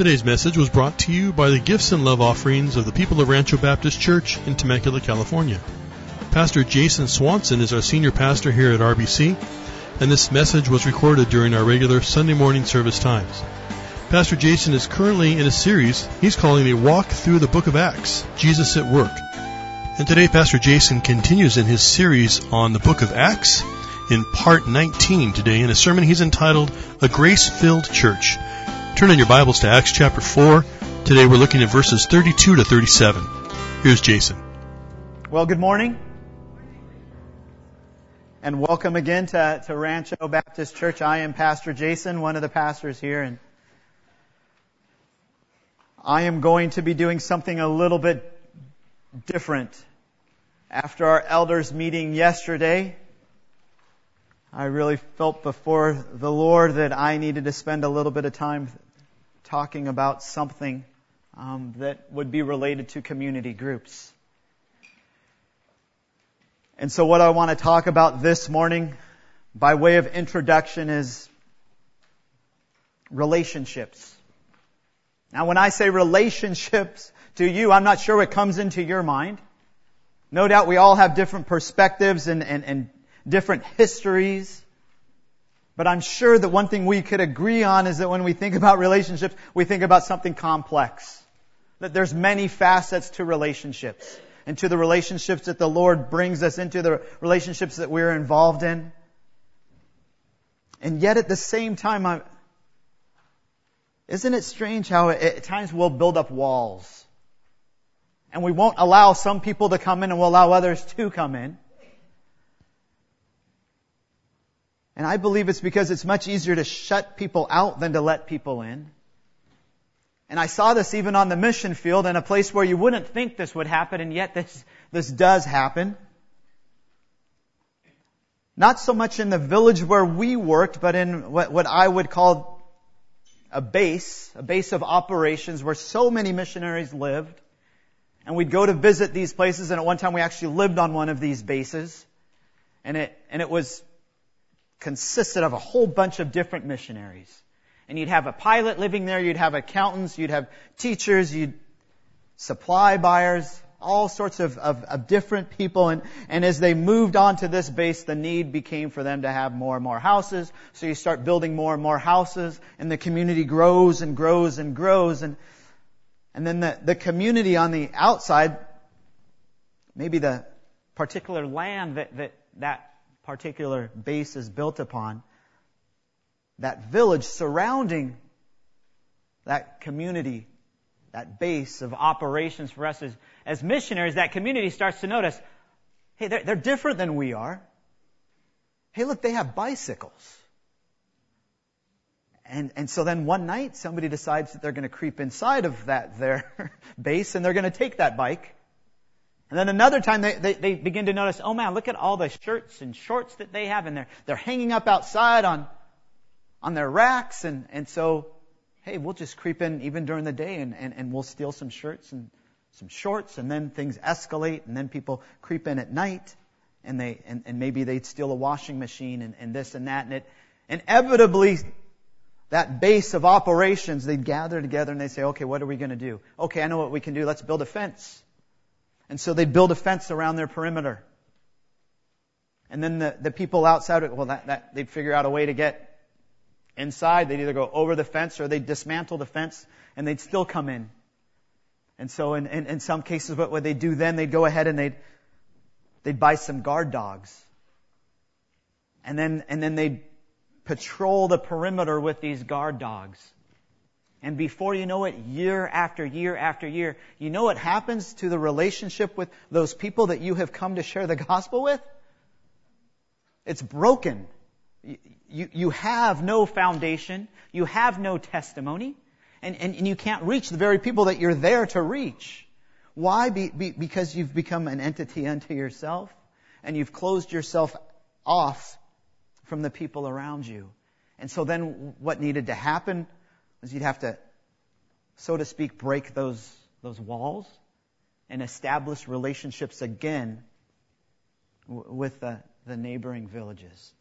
Today's message was brought to you by the gifts and love offerings of the people of Rancho Baptist Church in Temecula, California. Pastor Jason Swanson is our senior pastor here at RBC, and this message was recorded during our regular Sunday morning service times. Pastor Jason is currently in a series he's calling a walk through the book of Acts, Jesus at Work. And today Pastor Jason continues in his series on the book of Acts in part 19 today in a sermon he's entitled A Grace-Filled Church. Turn in your Bibles to Acts chapter 4. Today we're looking at verses 32 to 37. Here's Jason. Well, good morning. And welcome again to, to Rancho Baptist Church. I am Pastor Jason, one of the pastors here, and I am going to be doing something a little bit different. After our elders meeting yesterday, I really felt before the Lord that I needed to spend a little bit of time talking about something um, that would be related to community groups. And so what I want to talk about this morning by way of introduction is relationships. Now when I say relationships to you, I'm not sure what comes into your mind. No doubt we all have different perspectives and, and, and different histories. But I'm sure that one thing we could agree on is that when we think about relationships, we think about something complex. That there's many facets to relationships and to the relationships that the Lord brings us into, the relationships that we're involved in. And yet at the same time, I'm, isn't it strange how at times we'll build up walls? And we won't allow some people to come in and we'll allow others to come in. And I believe it's because it's much easier to shut people out than to let people in. And I saw this even on the mission field in a place where you wouldn't think this would happen, and yet this, this does happen. Not so much in the village where we worked, but in what, what I would call a base, a base of operations where so many missionaries lived. And we'd go to visit these places, and at one time we actually lived on one of these bases. And it, and it was consisted of a whole bunch of different missionaries. And you'd have a pilot living there, you'd have accountants, you'd have teachers, you'd supply buyers, all sorts of, of, of, different people. And, and as they moved on to this base, the need became for them to have more and more houses. So you start building more and more houses, and the community grows and grows and grows. And, and then the, the community on the outside, maybe the particular land that, that, that particular base is built upon, that village surrounding that community, that base of operations for us as, as missionaries, that community starts to notice, hey, they're, they're different than we are. Hey, look, they have bicycles. And, and so then one night somebody decides that they're going to creep inside of that, their base and they're going to take that bike and then another time they, they, they, begin to notice, oh man, look at all the shirts and shorts that they have in there. They're hanging up outside on, on their racks and, and so, hey, we'll just creep in even during the day and, and, and we'll steal some shirts and some shorts and then things escalate and then people creep in at night and they, and, and maybe they'd steal a washing machine and, and this and that and it, inevitably that base of operations, they'd gather together and they say, okay, what are we going to do? Okay, I know what we can do. Let's build a fence. And so they'd build a fence around their perimeter. And then the, the people outside, well, that, that, they'd figure out a way to get inside. They'd either go over the fence or they'd dismantle the fence and they'd still come in. And so in, in, in some cases, what would they do then? They'd go ahead and they'd, they'd buy some guard dogs. And then, and then they'd patrol the perimeter with these guard dogs. And before you know it, year after year after year, you know what happens to the relationship with those people that you have come to share the gospel with? It's broken. You, you, have no foundation. You have no testimony. And, and, and, you can't reach the very people that you're there to reach. Why? Be, be, because you've become an entity unto yourself and you've closed yourself off from the people around you. And so then what needed to happen is you'd have to, so to speak, break those, those walls and establish relationships again with the, the neighboring villages.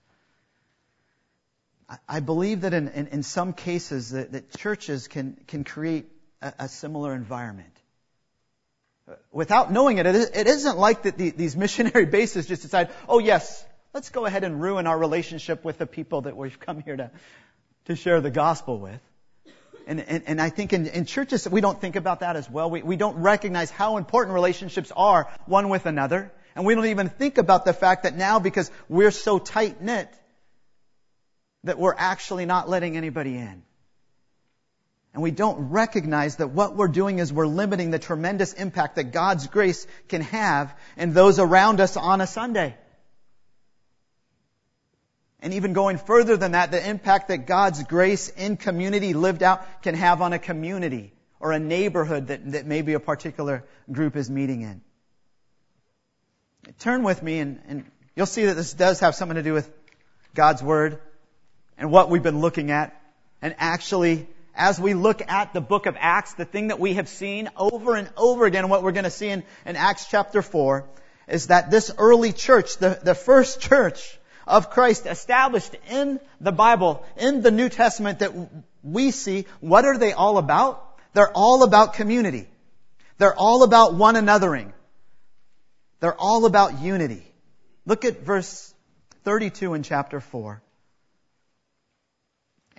I believe that in, in, in some cases that, that, churches can, can create a, a, similar environment. Without knowing it, it isn't like that the, these missionary bases just decide, oh yes, let's go ahead and ruin our relationship with the people that we've come here to, to share the gospel with. And, and, and I think in, in, churches, we don't think about that as well. We, we don't recognize how important relationships are one with another. And we don't even think about the fact that now because we're so tight knit, that we're actually not letting anybody in. And we don't recognize that what we're doing is we're limiting the tremendous impact that God's grace can have in those around us on a Sunday. And even going further than that, the impact that God's grace in community lived out can have on a community or a neighborhood that, that maybe a particular group is meeting in. Turn with me and, and you'll see that this does have something to do with God's Word and what we've been looking at. And actually, as we look at the book of Acts, the thing that we have seen over and over again, what we're going to see in, in Acts chapter 4, is that this early church, the, the first church of Christ established in the Bible, in the New Testament that we see, what are they all about? They're all about community. They're all about one anothering. They're all about unity. Look at verse 32 in chapter 4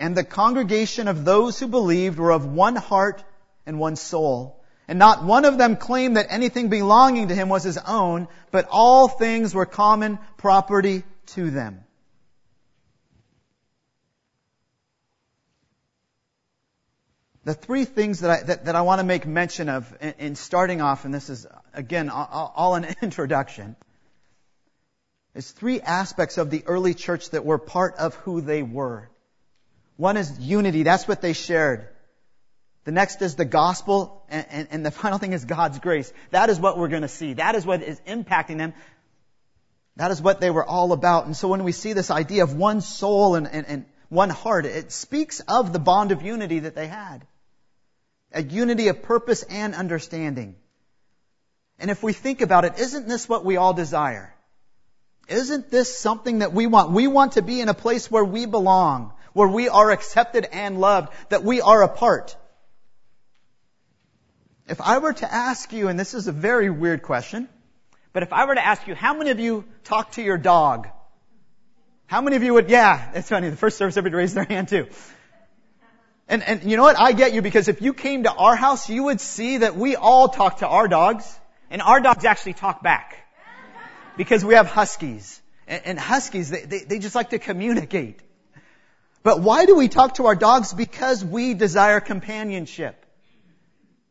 and the congregation of those who believed were of one heart and one soul. And not one of them claimed that anything belonging to him was his own, but all things were common property to them. The three things that I, that, that I want to make mention of in, in, starting off, and this is, again, all, all an introduction, is three aspects of the early church that were part of who they were. One is unity. That's what they shared. The next is the gospel, and, and, and the final thing is God's grace. That is what we're going to see. That is what is impacting them. That is what they were all about. And so when we see this idea of one soul and, and, and one heart, it speaks of the bond of unity that they had. A unity of purpose and understanding. And if we think about it, isn't this what we all desire? Isn't this something that we want? We want to be in a place where we belong, where we are accepted and loved, that we are a part. If I were to ask you, and this is a very weird question, but if I were to ask you, how many of you talk to your dog? How many of you would, yeah, it's funny, the first service everybody raised their hand too. And, and you know what? I get you because if you came to our house, you would see that we all talk to our dogs, and our dogs actually talk back. Because we have huskies. And, and huskies, they, they, they just like to communicate. But why do we talk to our dogs? Because we desire companionship.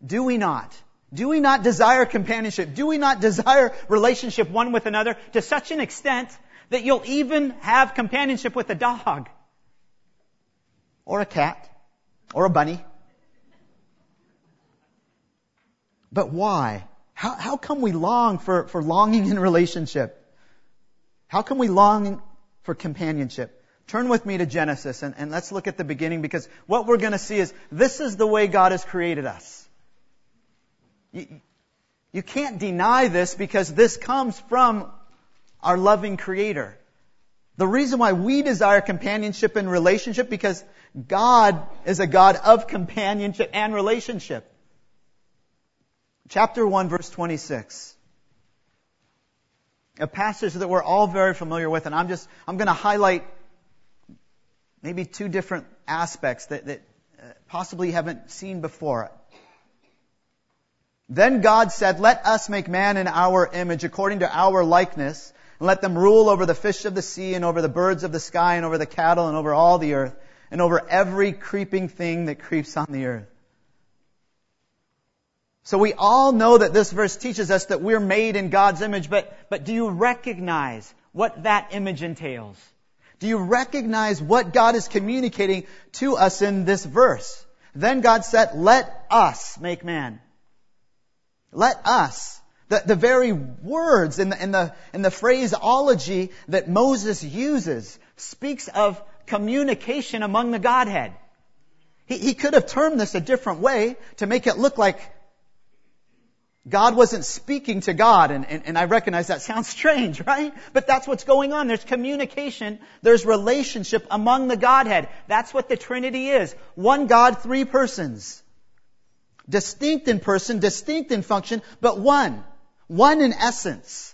Do we not? Do we not desire companionship? Do we not desire relationship one with another to such an extent that you'll even have companionship with a dog? Or a cat? Or a bunny? But why? How, how come we long for, for longing in relationship? How come we long for companionship? Turn with me to Genesis and, and let's look at the beginning because what we're going to see is this is the way God has created us. You, you can't deny this because this comes from our loving Creator. The reason why we desire companionship and relationship because God is a God of companionship and relationship. Chapter 1 verse 26 a passage that we're all very familiar with, and I'm just, I'm going to highlight maybe two different aspects that, that uh, possibly you haven't seen before. Then God said, let us make man in our image according to our likeness and let them rule over the fish of the sea and over the birds of the sky and over the cattle and over all the earth and over every creeping thing that creeps on the earth. So we all know that this verse teaches us that we're made in God's image, but, but do you recognize what that image entails? Do you recognize what God is communicating to us in this verse? Then God said, let us make man. Let us. The, the very words in the, in, the, the phraseology that Moses uses speaks of communication among the Godhead. He, he could have termed this a different way to make it look like God wasn't speaking to God, and, and, and, I recognize that sounds strange, right? But that's what's going on. There's communication, there's relationship among the Godhead. That's what the Trinity is. One God, three persons. Distinct in person, distinct in function, but one. One in essence.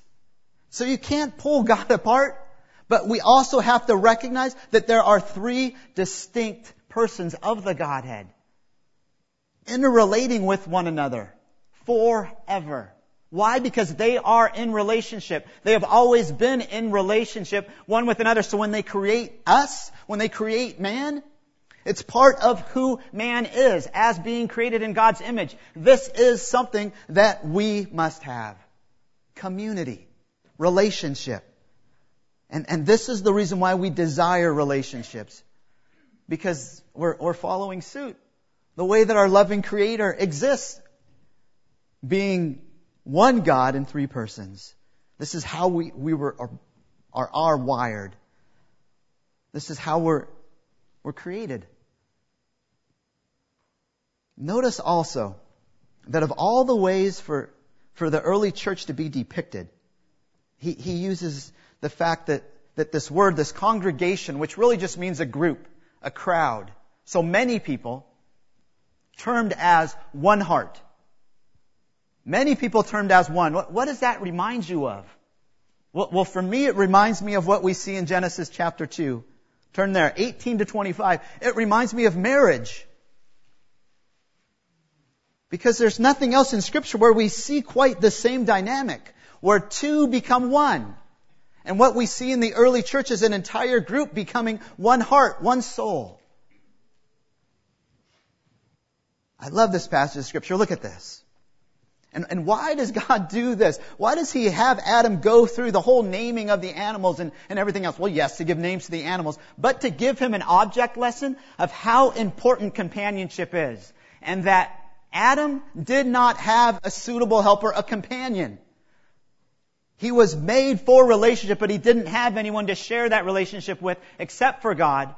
So you can't pull God apart, but we also have to recognize that there are three distinct persons of the Godhead interrelating with one another forever. Why? Because they are in relationship. They have always been in relationship one with another. So when they create us, when they create man, it's part of who man is as being created in God's image. This is something that we must have. Community. Relationship. And, and this is the reason why we desire relationships. Because we're, we're following suit. The way that our loving creator exists being one God in three persons. This is how we, we were, are, are, are wired. This is how we're, we're created. Notice also that of all the ways for, for the early church to be depicted, he, he uses the fact that, that this word, this congregation, which really just means a group, a crowd, so many people, termed as one heart. Many people termed as one. What, what does that remind you of? Well, well, for me, it reminds me of what we see in Genesis chapter 2. Turn there, 18 to 25. It reminds me of marriage. Because there's nothing else in scripture where we see quite the same dynamic, where two become one. And what we see in the early church is an entire group becoming one heart, one soul. I love this passage of scripture. Look at this. And, and why does God do this? Why does He have Adam go through the whole naming of the animals and, and everything else? Well, yes, to give names to the animals, but to give him an object lesson of how important companionship is. And that Adam did not have a suitable helper, a companion. He was made for relationship, but he didn't have anyone to share that relationship with except for God.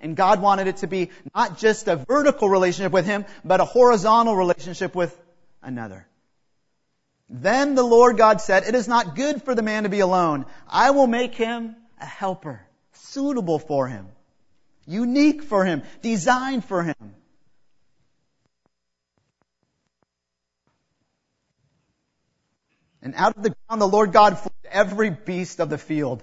And God wanted it to be not just a vertical relationship with him, but a horizontal relationship with another. Then the Lord God said, It is not good for the man to be alone. I will make him a helper, suitable for him, unique for him, designed for him. And out of the ground the Lord God formed every beast of the field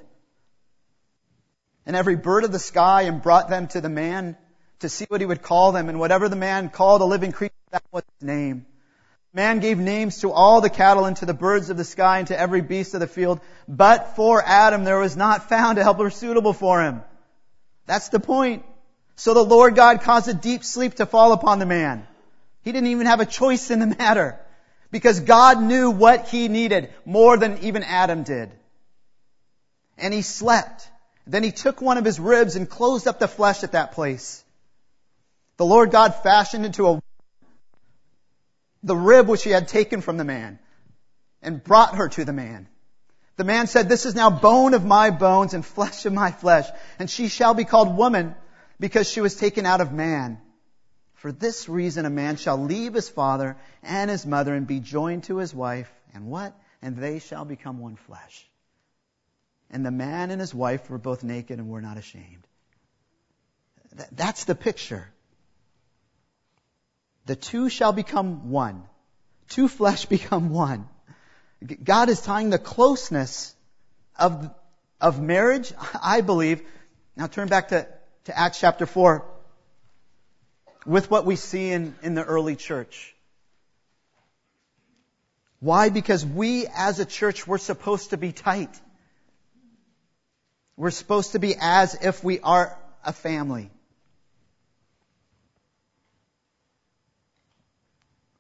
and every bird of the sky and brought them to the man to see what he would call them. And whatever the man called a living creature, that was his name. Man gave names to all the cattle and to the birds of the sky and to every beast of the field. But for Adam there was not found a helper suitable for him. That's the point. So the Lord God caused a deep sleep to fall upon the man. He didn't even have a choice in the matter. Because God knew what he needed more than even Adam did. And he slept. Then he took one of his ribs and closed up the flesh at that place. The Lord God fashioned into a the rib which he had taken from the man and brought her to the man. The man said, This is now bone of my bones and flesh of my flesh, and she shall be called woman because she was taken out of man. For this reason a man shall leave his father and his mother and be joined to his wife, and what? And they shall become one flesh. And the man and his wife were both naked and were not ashamed. That's the picture. The two shall become one. Two flesh become one. God is tying the closeness of, of marriage, I believe. Now turn back to, to Acts chapter 4 with what we see in, in the early church. Why? Because we as a church, we're supposed to be tight. We're supposed to be as if we are a family.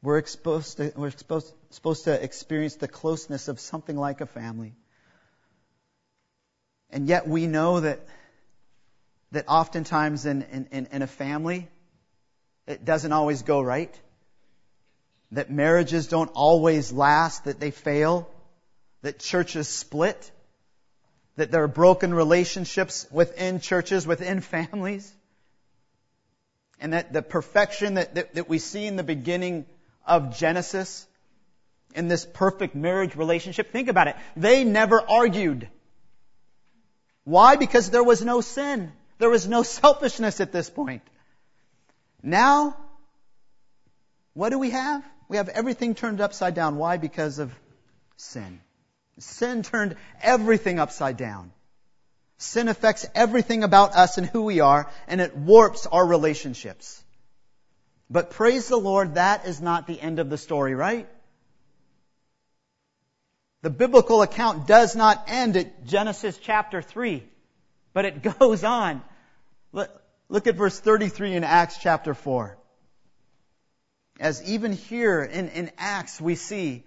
We're, exposed to, we're supposed, supposed to experience the closeness of something like a family. And yet we know that, that oftentimes in, in, in a family, it doesn't always go right. That marriages don't always last, that they fail, that churches split, that there are broken relationships within churches, within families, and that the perfection that, that, that we see in the beginning of Genesis in this perfect marriage relationship. Think about it. They never argued. Why? Because there was no sin. There was no selfishness at this point. Now, what do we have? We have everything turned upside down. Why? Because of sin. Sin turned everything upside down. Sin affects everything about us and who we are, and it warps our relationships. But praise the Lord, that is not the end of the story, right? The biblical account does not end at Genesis chapter 3, but it goes on. Look at verse 33 in Acts chapter 4. As even here in, in Acts we see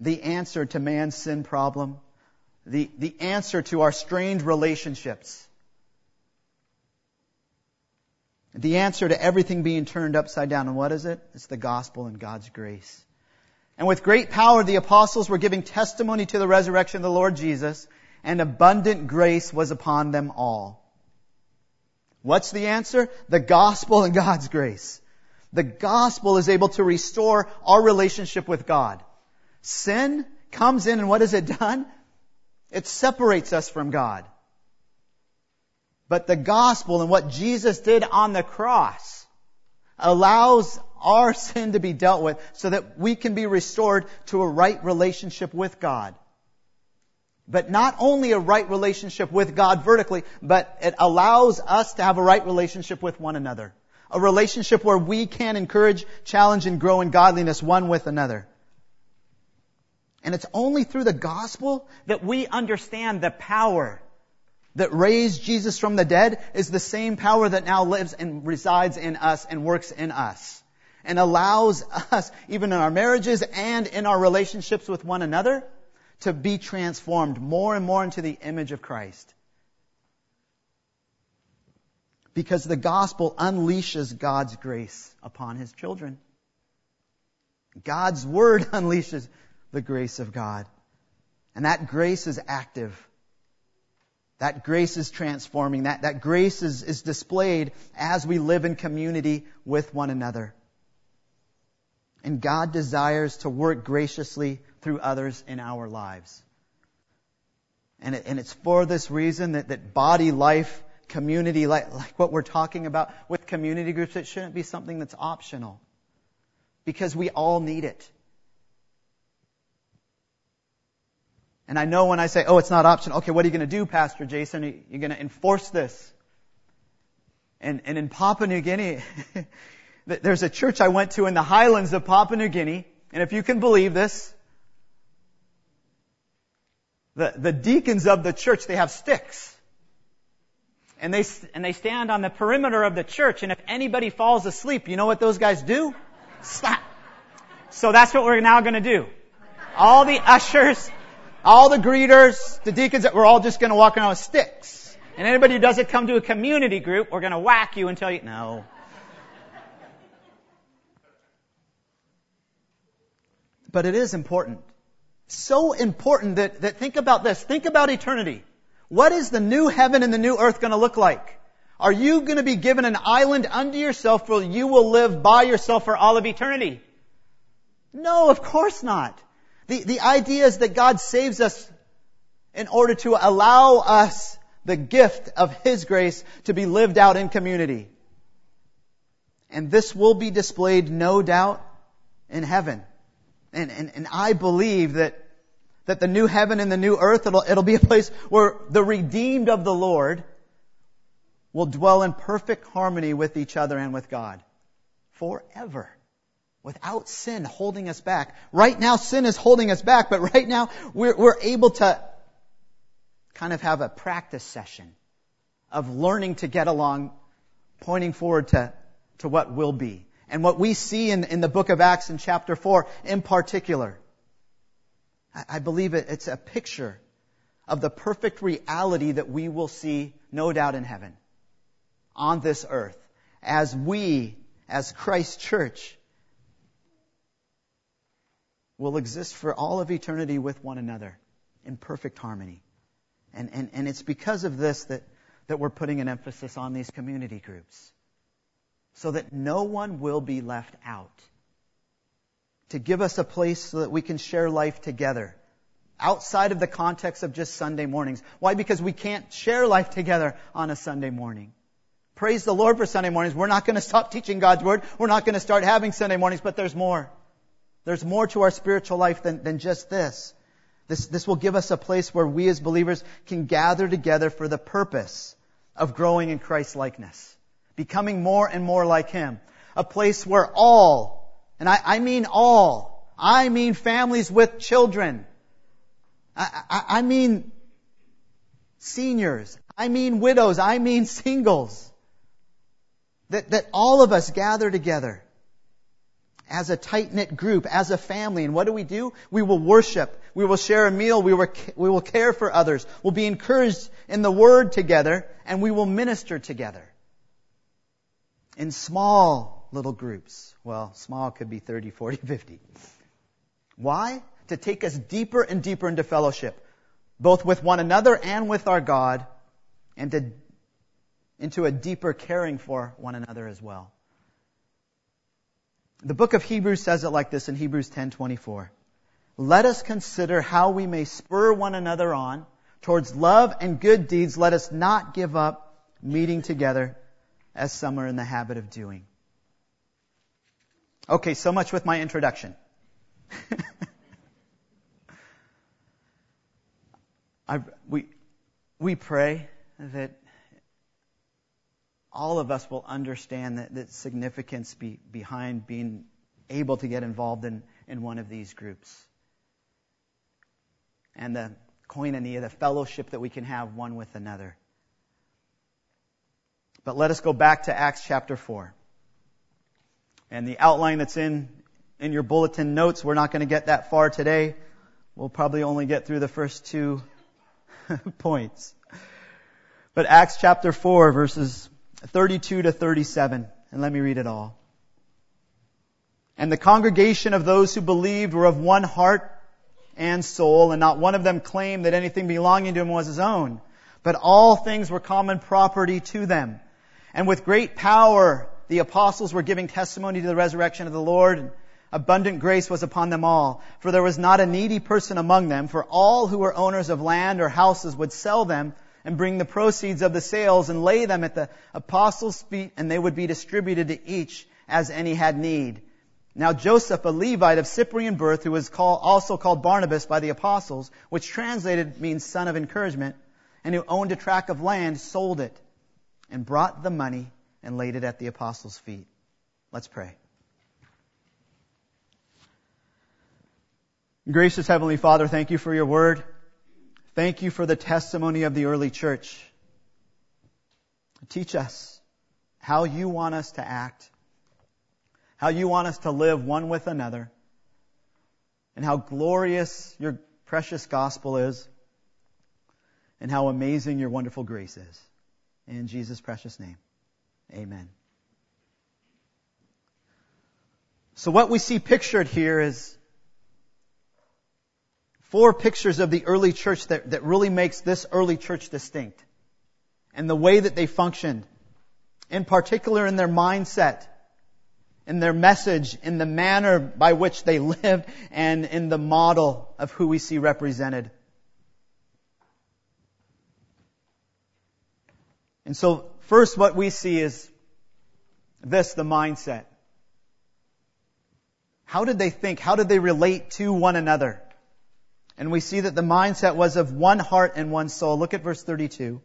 the answer to man's sin problem, the, the answer to our strained relationships, the answer to everything being turned upside down. And what is it? It's the gospel and God's grace. And with great power, the apostles were giving testimony to the resurrection of the Lord Jesus, and abundant grace was upon them all. What's the answer? The gospel and God's grace. The gospel is able to restore our relationship with God. Sin comes in and what has it done? It separates us from God. But the gospel and what Jesus did on the cross allows our sin to be dealt with so that we can be restored to a right relationship with God. But not only a right relationship with God vertically, but it allows us to have a right relationship with one another. A relationship where we can encourage, challenge, and grow in godliness one with another. And it's only through the gospel that we understand the power that raised Jesus from the dead is the same power that now lives and resides in us and works in us. And allows us, even in our marriages and in our relationships with one another, to be transformed more and more into the image of Christ. Because the gospel unleashes God's grace upon his children. God's word unleashes the grace of God. And that grace is active. That grace is transforming. That, that grace is, is displayed as we live in community with one another. And God desires to work graciously through others in our lives. And, it, and it's for this reason that, that body life, community, like, like what we're talking about with community groups, it shouldn't be something that's optional. Because we all need it. And I know when I say, oh, it's not optional, okay, what are you going to do, Pastor Jason? You're going to enforce this. And, and in Papua New Guinea, there's a church I went to in the highlands of Papua New Guinea, and if you can believe this, the, the deacons of the church, they have sticks. And they, and they stand on the perimeter of the church, and if anybody falls asleep, you know what those guys do? Slap. So that's what we're now gonna do. All the ushers, all the greeters, the deacons, we're all just gonna walk around with sticks. And anybody who doesn't come to a community group, we're gonna whack you until you, no. But it is important. So important that, that think about this. Think about eternity. What is the new heaven and the new earth going to look like? Are you going to be given an island unto yourself where you will live by yourself for all of eternity? No, of course not. The, the idea is that God saves us in order to allow us the gift of His grace to be lived out in community. And this will be displayed, no doubt, in heaven. And, and, and I believe that, that the new heaven and the new earth, it'll, it'll be a place where the redeemed of the Lord will dwell in perfect harmony with each other and with God. Forever. Without sin holding us back. Right now sin is holding us back, but right now we're, we're able to kind of have a practice session of learning to get along, pointing forward to, to what will be and what we see in, in the book of Acts in chapter 4 in particular. I, I believe it, it's a picture of the perfect reality that we will see, no doubt, in heaven, on this earth, as we, as Christ's church, will exist for all of eternity with one another in perfect harmony. And, and, and it's because of this that, that we're putting an emphasis on these community groups so that no one will be left out. to give us a place so that we can share life together outside of the context of just Sunday mornings. Why? Because we can't share life together on a Sunday morning. Praise the Lord for Sunday mornings. We're not going to stop teaching God's Word. We're not going to start having Sunday mornings, but there's more. There's more to our spiritual life than, than just this. This, this will give us a place where we as believers can gather together for the purpose of growing in Christ's likeness. Becoming more and more like Him. A place where all, and I, I mean all, I mean families with children, I, I, I mean seniors. I mean widows. I mean singles. That, that all of us gather together as a tight knit group, as a family. And what do we do? We will worship. We will share a meal. We will, we will care for others. We'll be encouraged in the Word together, and we will minister together. In small little groups. Well, small could be 30, 40, 50. Why? to take us deeper and deeper into fellowship, both with one another and with our God, and to, into a deeper caring for one another as well. The book of Hebrews says it like this in Hebrews 10:24. Let us consider how we may spur one another on towards love and good deeds. Let us not give up meeting together as some are in the habit of doing. Okay, so much with my introduction. I, we, we pray that all of us will understand the, significance be, behind being able to get involved in, in one of these groups. And the koinonia, the fellowship that we can have one with another. But let us go back to Acts chapter 4. And the outline that's in, in your bulletin notes, we're not going to get that far today. We'll probably only get through the first two points. But Acts chapter 4 verses 32 to 37, and let me read it all. And the congregation of those who believed were of one heart and soul, and not one of them claimed that anything belonging to him was his own, but all things were common property to them. And with great power, the apostles were giving testimony to the resurrection of the Lord, And Abundant grace was upon them all, for there was not a needy person among them, for all who were owners of land or houses would sell them and bring the proceeds of the sales and lay them at the apostles' feet, and they would be distributed to each as any had need. Now Joseph, a Levite of Cyprian birth, who was also called Barnabas by the apostles, which translated means son of encouragement, and who owned a tract of land, sold it and brought the money and laid it at the apostles' feet. Let's pray. Gracious Heavenly Father, thank you for your word. Thank you for the testimony of the early church. Teach us how you want us to act, how you want us to live one with another, and how glorious your precious gospel is, and how amazing your wonderful grace is. In Jesus' precious name, amen. So what we see pictured here is four pictures of the early church that, that really makes this early church distinct. And the way that they functioned. In particular in their mindset, in their message, in the manner by which they lived, and in the model of who we see represented. And so, first what we see is this, the mindset. How did they think? How did they relate to one another? And we see that the mindset was of one heart and one soul. Look at verse 32.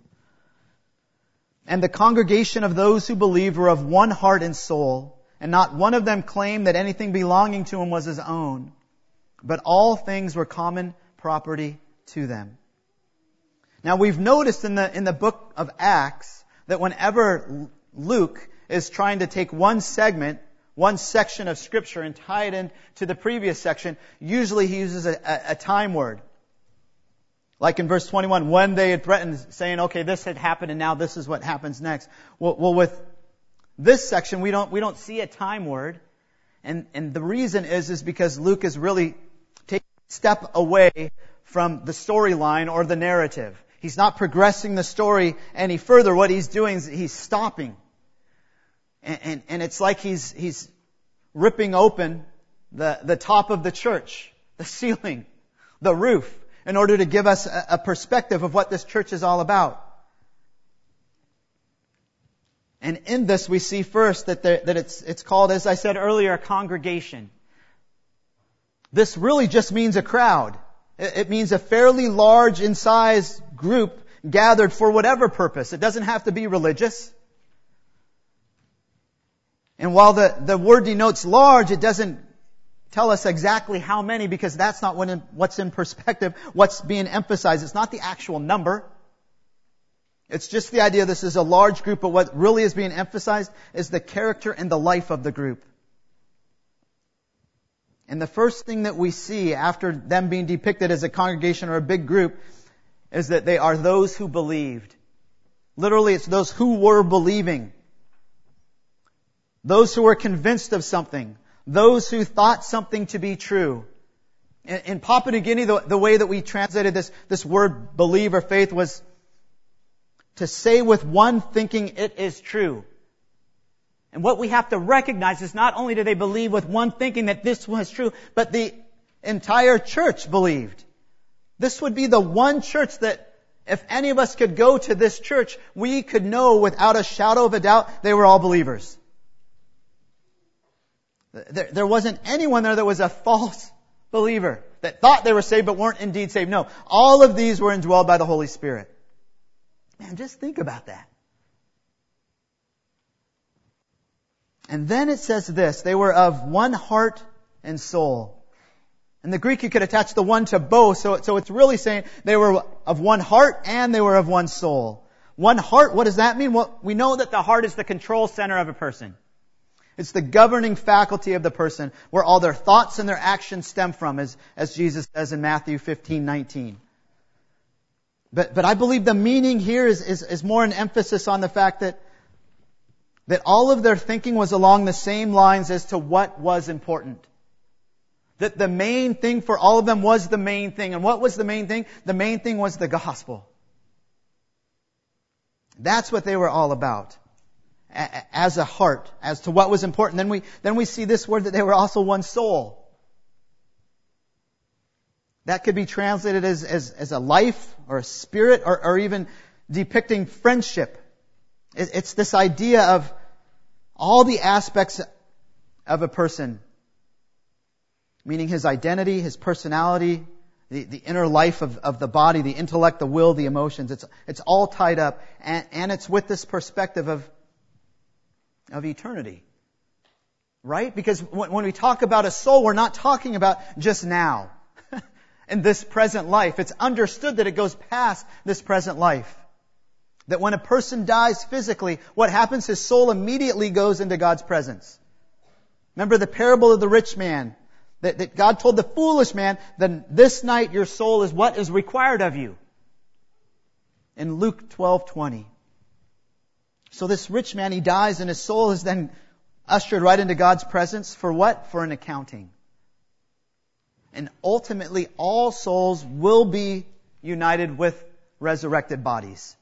And the congregation of those who believed were of one heart and soul, and not one of them claimed that anything belonging to him was his own, but all things were common property to them. Now we've noticed in the, in the book of Acts that whenever Luke is trying to take one segment one section of scripture and tie it into the previous section, usually he uses a, a, a time word. Like in verse 21, when they had threatened saying, okay, this had happened and now this is what happens next. Well, well with this section, we don't, we don't see a time word. And, and the reason is, is because Luke is really taking a step away from the storyline or the narrative. He's not progressing the story any further. What he's doing is he's stopping and, and, and it's like he's, he's ripping open the, the top of the church, the ceiling, the roof, in order to give us a, a perspective of what this church is all about. And in this we see first that, that it's, it's called, as I said earlier, a congregation. This really just means a crowd. It means a fairly large in size group gathered for whatever purpose. It doesn't have to be religious. And while the, the word denotes large, it doesn't tell us exactly how many because that's not what in, what's in perspective, what's being emphasized. It's not the actual number. It's just the idea this is a large group, but what really is being emphasized is the character and the life of the group. And the first thing that we see after them being depicted as a congregation or a big group is that they are those who believed. Literally, it's those who were believing. Those who were convinced of something. Those who thought something to be true. In, in Papua New Guinea, the, the, way that we translated this, this word believe or faith was to say with one thinking it is true. And what we have to recognize is not only do they believe with one thinking that this was true, but the entire church believed. This would be the one church that if any of us could go to this church, we could know without a shadow of a doubt they were all believers. There, there wasn't anyone there that was a false believer that thought they were saved but weren't indeed saved. No, all of these were indwelled by the Holy Spirit. Man, just think about that. And then it says this, they were of one heart and soul. In the Greek, you could attach the one to both, so, so it's really saying they were of one heart and they were of one soul. One heart, what does that mean? Well, we know that the heart is the control center of a person. It's the governing faculty of the person where all their thoughts and their actions stem from, as, as Jesus says in Matthew 15, 19. But, but I believe the meaning here is, is, is more an emphasis on the fact that, that all of their thinking was along the same lines as to what was important. That the main thing for all of them was the main thing. And what was the main thing? The main thing was the gospel. That's what they were all about as a heart, as to what was important. Then we, then we see this word that they were also one soul. That could be translated as, as, as a life or a spirit or, or even depicting friendship. It's this idea of all the aspects of a person, meaning his identity, his personality, the, the inner life of, of the body, the intellect, the will, the emotions. It's, it's all tied up. And, and it's with this perspective of of eternity. Right? Because when we talk about a soul, we're not talking about just now. in this present life. It's understood that it goes past this present life. That when a person dies physically, what happens? His soul immediately goes into God's presence. Remember the parable of the rich man. That, that God told the foolish man, then this night your soul is what is required of you. In Luke 12:20. So this rich man, he dies and his soul is then ushered right into God's presence for what? For an accounting. And ultimately all souls will be united with resurrected bodies.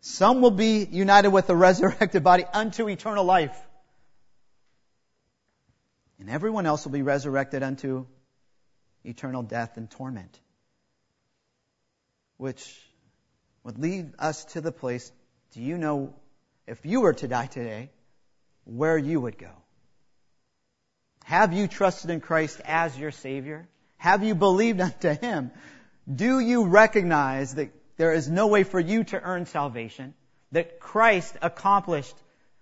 Some will be united with the resurrected body unto eternal life. And everyone else will be resurrected unto eternal death and torment. Which would lead us to the place do you know if you were to die today, where you would go? Have you trusted in Christ as your Savior? Have you believed unto Him? Do you recognize that there is no way for you to earn salvation? That Christ accomplished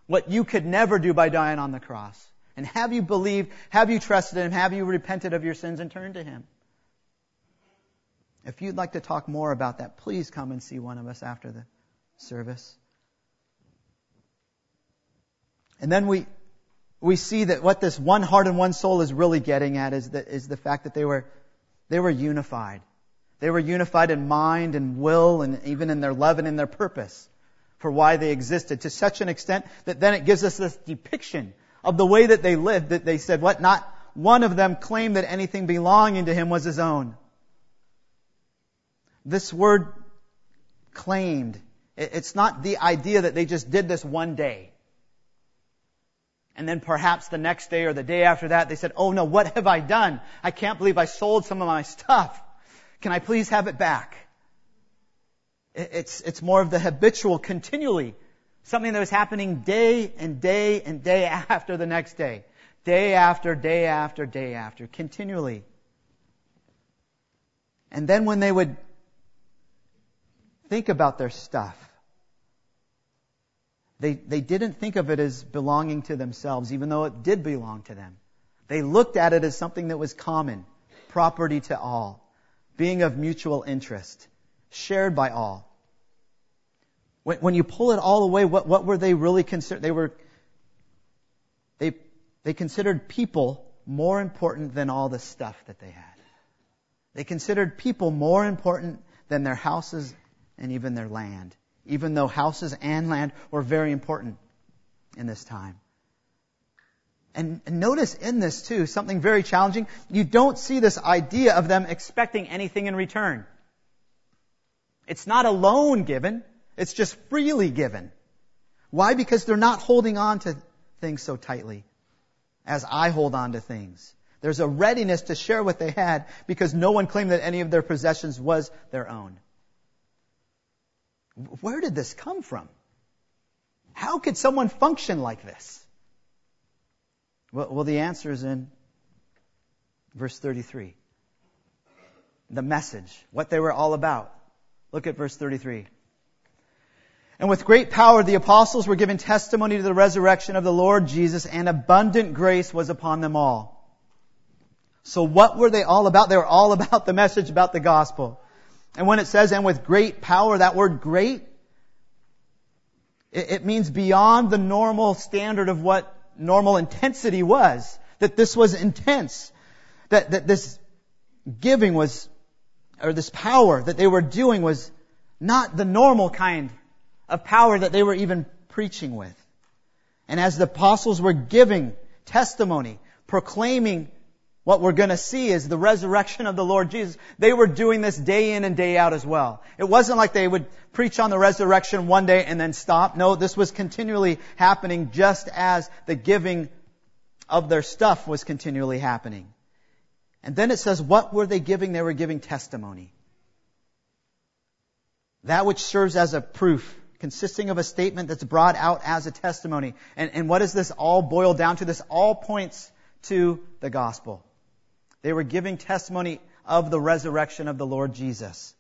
what you could never do by dying on the cross? And have you believed, have you trusted Him, have you repented of your sins and turned to Him? If you'd like to talk more about that, please come and see one of us after the service. And then we, we see that what this one heart and one soul is really getting at is the, is the fact that they were, they were unified. They were unified in mind and will and even in their love and in their purpose for why they existed to such an extent that then it gives us this depiction of the way that they lived that they said what not one of them claimed that anything belonging to him was his own. This word claimed, it's not the idea that they just did this one day. And then perhaps the next day or the day after that, they said, Oh no, what have I done? I can't believe I sold some of my stuff. Can I please have it back? It's, it's more of the habitual, continually. Something that was happening day and day and day after the next day. Day after day after day after, continually. And then when they would think about their stuff, they, they didn't think of it as belonging to themselves, even though it did belong to them. They looked at it as something that was common, property to all, being of mutual interest, shared by all. When, when you pull it all away, what, what were they really concerned? They were, they, they considered people more important than all the stuff that they had. They considered people more important than their houses and even their land even though houses and land were very important in this time. And notice in this too, something very challenging. You don't see this idea of them expecting anything in return. It's not a loan given. It's just freely given. Why? Because they're not holding on to things so tightly as I hold on to things. There's a readiness to share what they had because no one claimed that any of their possessions was their own. Where did this come from? How could someone function like this? Well, well, the answer is in verse 33. The message, what they were all about. Look at verse 33. And with great power the apostles were given testimony to the resurrection of the Lord Jesus, and abundant grace was upon them all. So what were they all about? They were all about the message about the gospel. And when it says, and with great power, that word great, it, it means beyond the normal standard of what normal intensity was. That this was intense. That, that this giving was, or this power that they were doing was not the normal kind of power that they were even preaching with. And as the apostles were giving testimony, proclaiming what we're going to see is the resurrection of the Lord Jesus. They were doing this day in and day out as well. It wasn't like they would preach on the resurrection one day and then stop. No, this was continually happening just as the giving of their stuff was continually happening. And then it says, what were they giving? They were giving testimony. That which serves as a proof, consisting of a statement that's brought out as a testimony. And, and what does this all boil down to? This all points to the gospel. They were giving testimony of the resurrection of the Lord Jesus.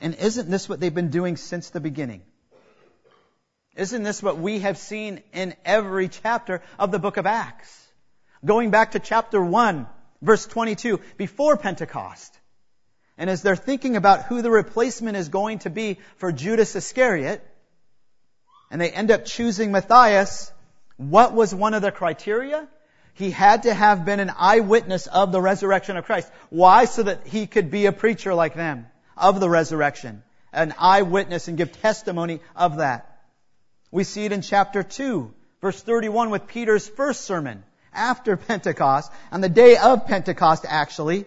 And isn't this what they've been doing since the beginning? Isn't this what we have seen in every chapter of the book of Acts? Going back to chapter 1, verse 22, before Pentecost. And as they're thinking about who the replacement is going to be for Judas Iscariot, and they end up choosing Matthias, what was one of the criteria? He had to have been an eyewitness of the resurrection of Christ. Why? So that he could be a preacher like them of the resurrection. An eyewitness and give testimony of that. We see it in chapter 2, verse 31 with Peter's first sermon after Pentecost, on the day of Pentecost actually.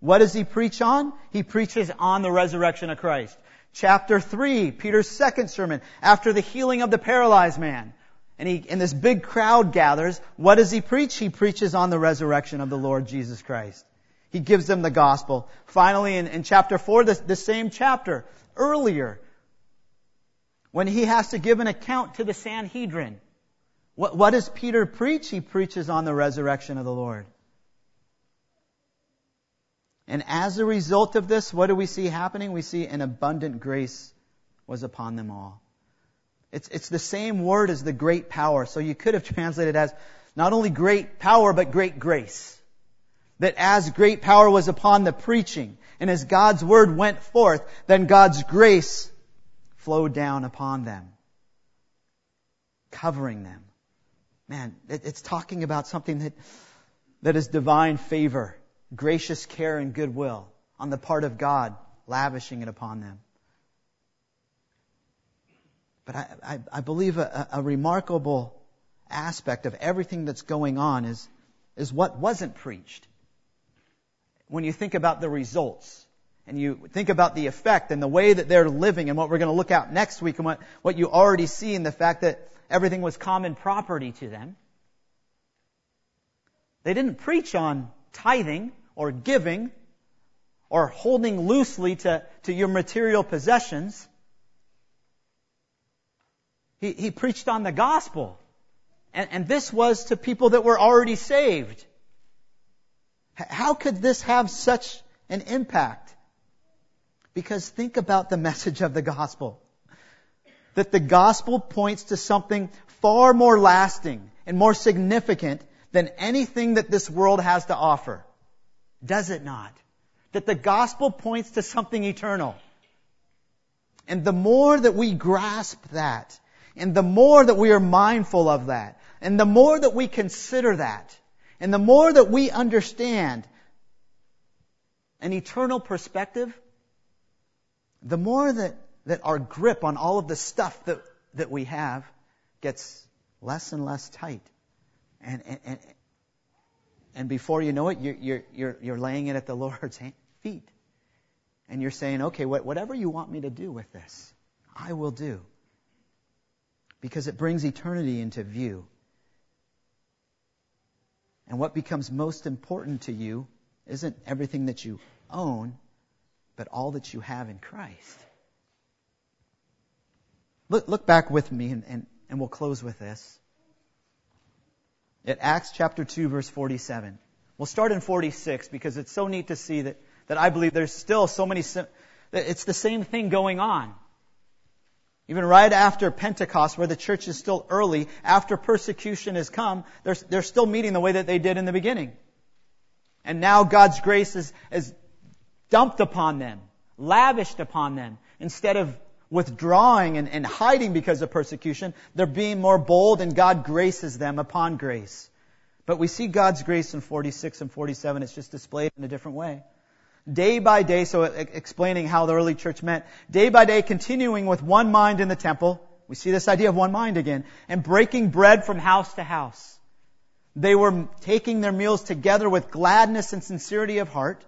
What does he preach on? He preaches on the resurrection of Christ. Chapter 3, Peter's second sermon, after the healing of the paralyzed man and he, and this big crowd gathers, what does he preach? He preaches on the resurrection of the Lord Jesus Christ. He gives them the gospel. Finally, in, in chapter 4, the, the same chapter, earlier, when he has to give an account to the Sanhedrin, what, what does Peter preach? He preaches on the resurrection of the Lord. And as a result of this, what do we see happening? We see an abundant grace was upon them all. It's, it's the same word as the great power. So you could have translated as not only great power, but great grace. That as great power was upon the preaching, and as God's word went forth, then God's grace flowed down upon them, covering them. Man, it's talking about something that, that is divine favor, gracious care and goodwill on the part of God, lavishing it upon them. But I, I, I believe a, a remarkable aspect of everything that's going on is, is what wasn't preached. When you think about the results, and you think about the effect and the way that they're living and what we're going to look at next week and what, what you already see in the fact that everything was common property to them. They didn't preach on tithing or giving or holding loosely to, to your material possessions. He, he preached on the gospel. And, and this was to people that were already saved. How could this have such an impact? Because think about the message of the gospel. That the gospel points to something far more lasting and more significant than anything that this world has to offer. Does it not? That the gospel points to something eternal. And the more that we grasp that, and the more that we are mindful of that, and the more that we consider that, and the more that we understand an eternal perspective, the more that, that our grip on all of the stuff that, that we have gets less and less tight. And, and, and before you know it, you're, you're, you're laying it at the Lord's feet. And you're saying, okay, whatever you want me to do with this, I will do. Because it brings eternity into view. And what becomes most important to you isn't everything that you own, but all that you have in Christ. Look, look back with me, and, and, and we'll close with this at Acts chapter 2 verse 47. We'll start in 46 because it's so neat to see that, that I believe there's still so many, it's the same thing going on. Even right after Pentecost, where the church is still early, after persecution has come, they're, they're still meeting the way that they did in the beginning. And now God's grace is, is dumped upon them, lavished upon them, instead of withdrawing and, and hiding because of persecution. They're being more bold and God graces them upon grace. But we see God's grace in 46 and 47. It's just displayed in a different way. Day by day, so explaining how the early church met, day by day continuing with one mind in the temple. We see this idea of one mind again. And breaking bread from house to house. They were taking their meals together with gladness and sincerity of heart,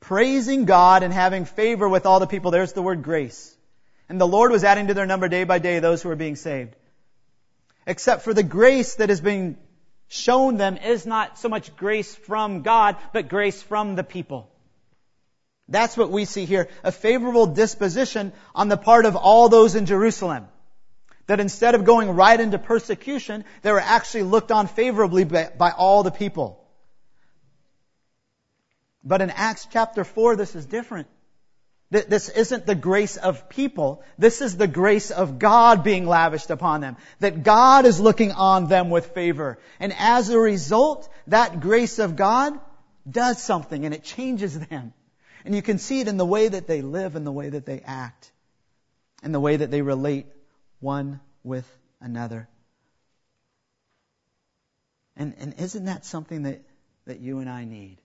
praising God and having favor with all the people. There's the word grace. And the Lord was adding to their number day by day those who were being saved. Except for the grace that is being shown them is not so much grace from God, but grace from the people. That's what we see here. A favorable disposition on the part of all those in Jerusalem. That instead of going right into persecution, they were actually looked on favorably by, by all the people. But in Acts chapter 4, this is different. This isn't the grace of people. This is the grace of God being lavished upon them. That God is looking on them with favor. And as a result, that grace of God does something and it changes them. And you can see it in the way that they live and the way that they act. And the way that they relate one with another. And, and isn't that something that, that you and I need?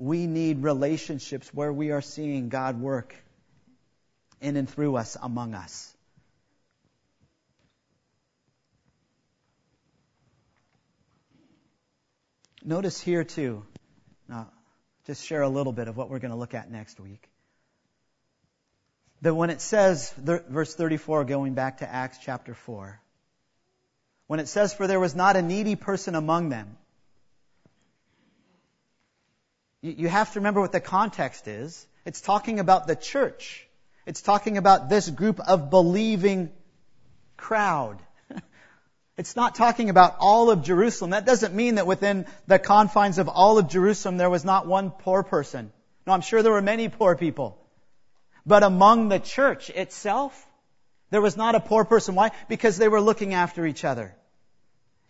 We need relationships where we are seeing God work in and through us, among us. Notice here too, now just share a little bit of what we're going to look at next week. That when it says, verse 34, going back to Acts chapter 4, when it says, For there was not a needy person among them, you have to remember what the context is. It's talking about the church. It's talking about this group of believing crowd. It's not talking about all of Jerusalem. That doesn't mean that within the confines of all of Jerusalem there was not one poor person. No, I'm sure there were many poor people. But among the church itself, there was not a poor person. Why? Because they were looking after each other.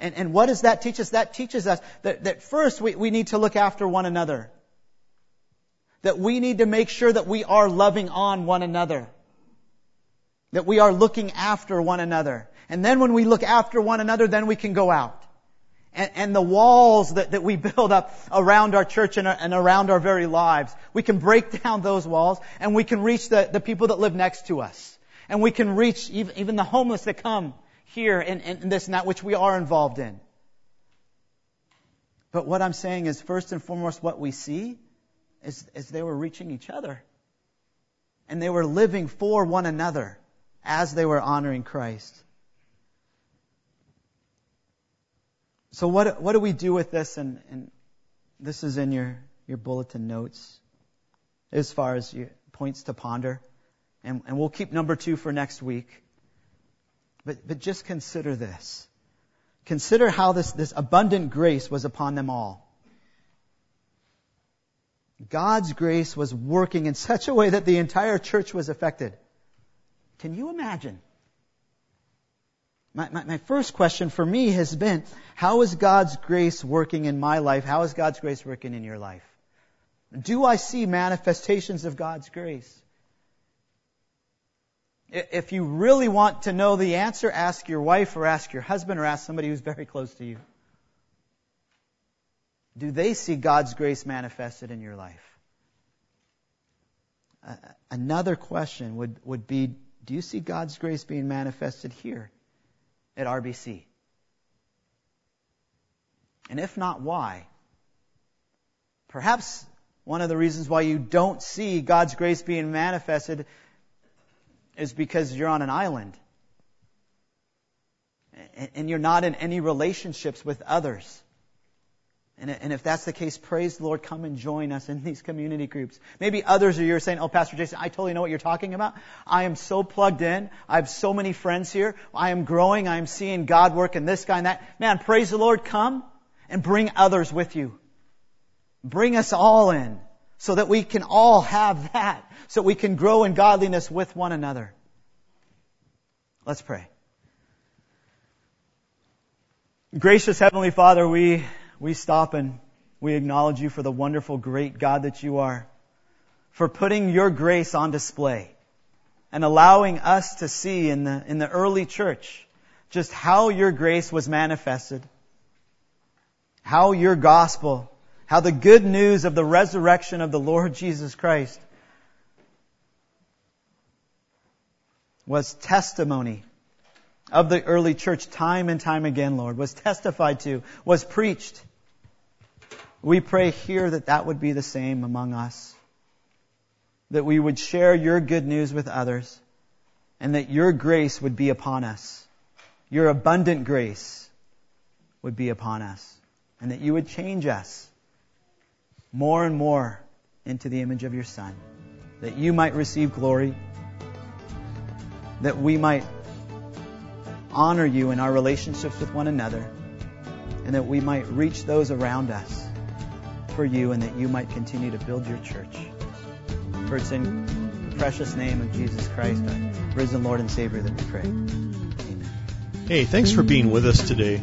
And, and what does that teach us? That teaches us that, that first we, we need to look after one another that we need to make sure that we are loving on one another. That we are looking after one another. And then when we look after one another, then we can go out. And, and the walls that, that we build up around our church and, and around our very lives, we can break down those walls and we can reach the, the people that live next to us. And we can reach even, even the homeless that come here in, in this and that which we are involved in. But what I'm saying is first and foremost what we see is, is they were reaching each other. and they were living for one another as they were honoring Christ. So what, what do we do with this? And, and this is in your, your bulletin notes as far as you, points to ponder. And, and we'll keep number two for next week. But, but just consider this. Consider how this, this abundant grace was upon them all. God's grace was working in such a way that the entire church was affected. Can you imagine? My, my, my, first question for me has been, how is God's grace working in my life? How is God's grace working in your life? Do I see manifestations of God's grace? If you really want to know the answer, ask your wife or ask your husband or ask somebody who's very close to you. Do they see God's grace manifested in your life? Uh, another question would, would be Do you see God's grace being manifested here at RBC? And if not, why? Perhaps one of the reasons why you don't see God's grace being manifested is because you're on an island. And you're not in any relationships with others. And if that's the case, praise the Lord, come and join us in these community groups. Maybe others of you are saying, oh, Pastor Jason, I totally know what you're talking about. I am so plugged in. I have so many friends here. I am growing. I am seeing God work in this guy and that. Man, praise the Lord, come and bring others with you. Bring us all in so that we can all have that, so we can grow in godliness with one another. Let's pray. Gracious Heavenly Father, we we stop and we acknowledge you for the wonderful, great God that you are, for putting your grace on display and allowing us to see in the, in the early church just how your grace was manifested, how your gospel, how the good news of the resurrection of the Lord Jesus Christ was testimony of the early church time and time again, Lord, was testified to, was preached. We pray here that that would be the same among us. That we would share your good news with others and that your grace would be upon us. Your abundant grace would be upon us and that you would change us more and more into the image of your Son. That you might receive glory. That we might honor you in our relationships with one another. And that we might reach those around us for you and that you might continue to build your church. For it's in the precious name of Jesus Christ, our risen Lord and Savior, that we pray. Amen. Hey, thanks for being with us today.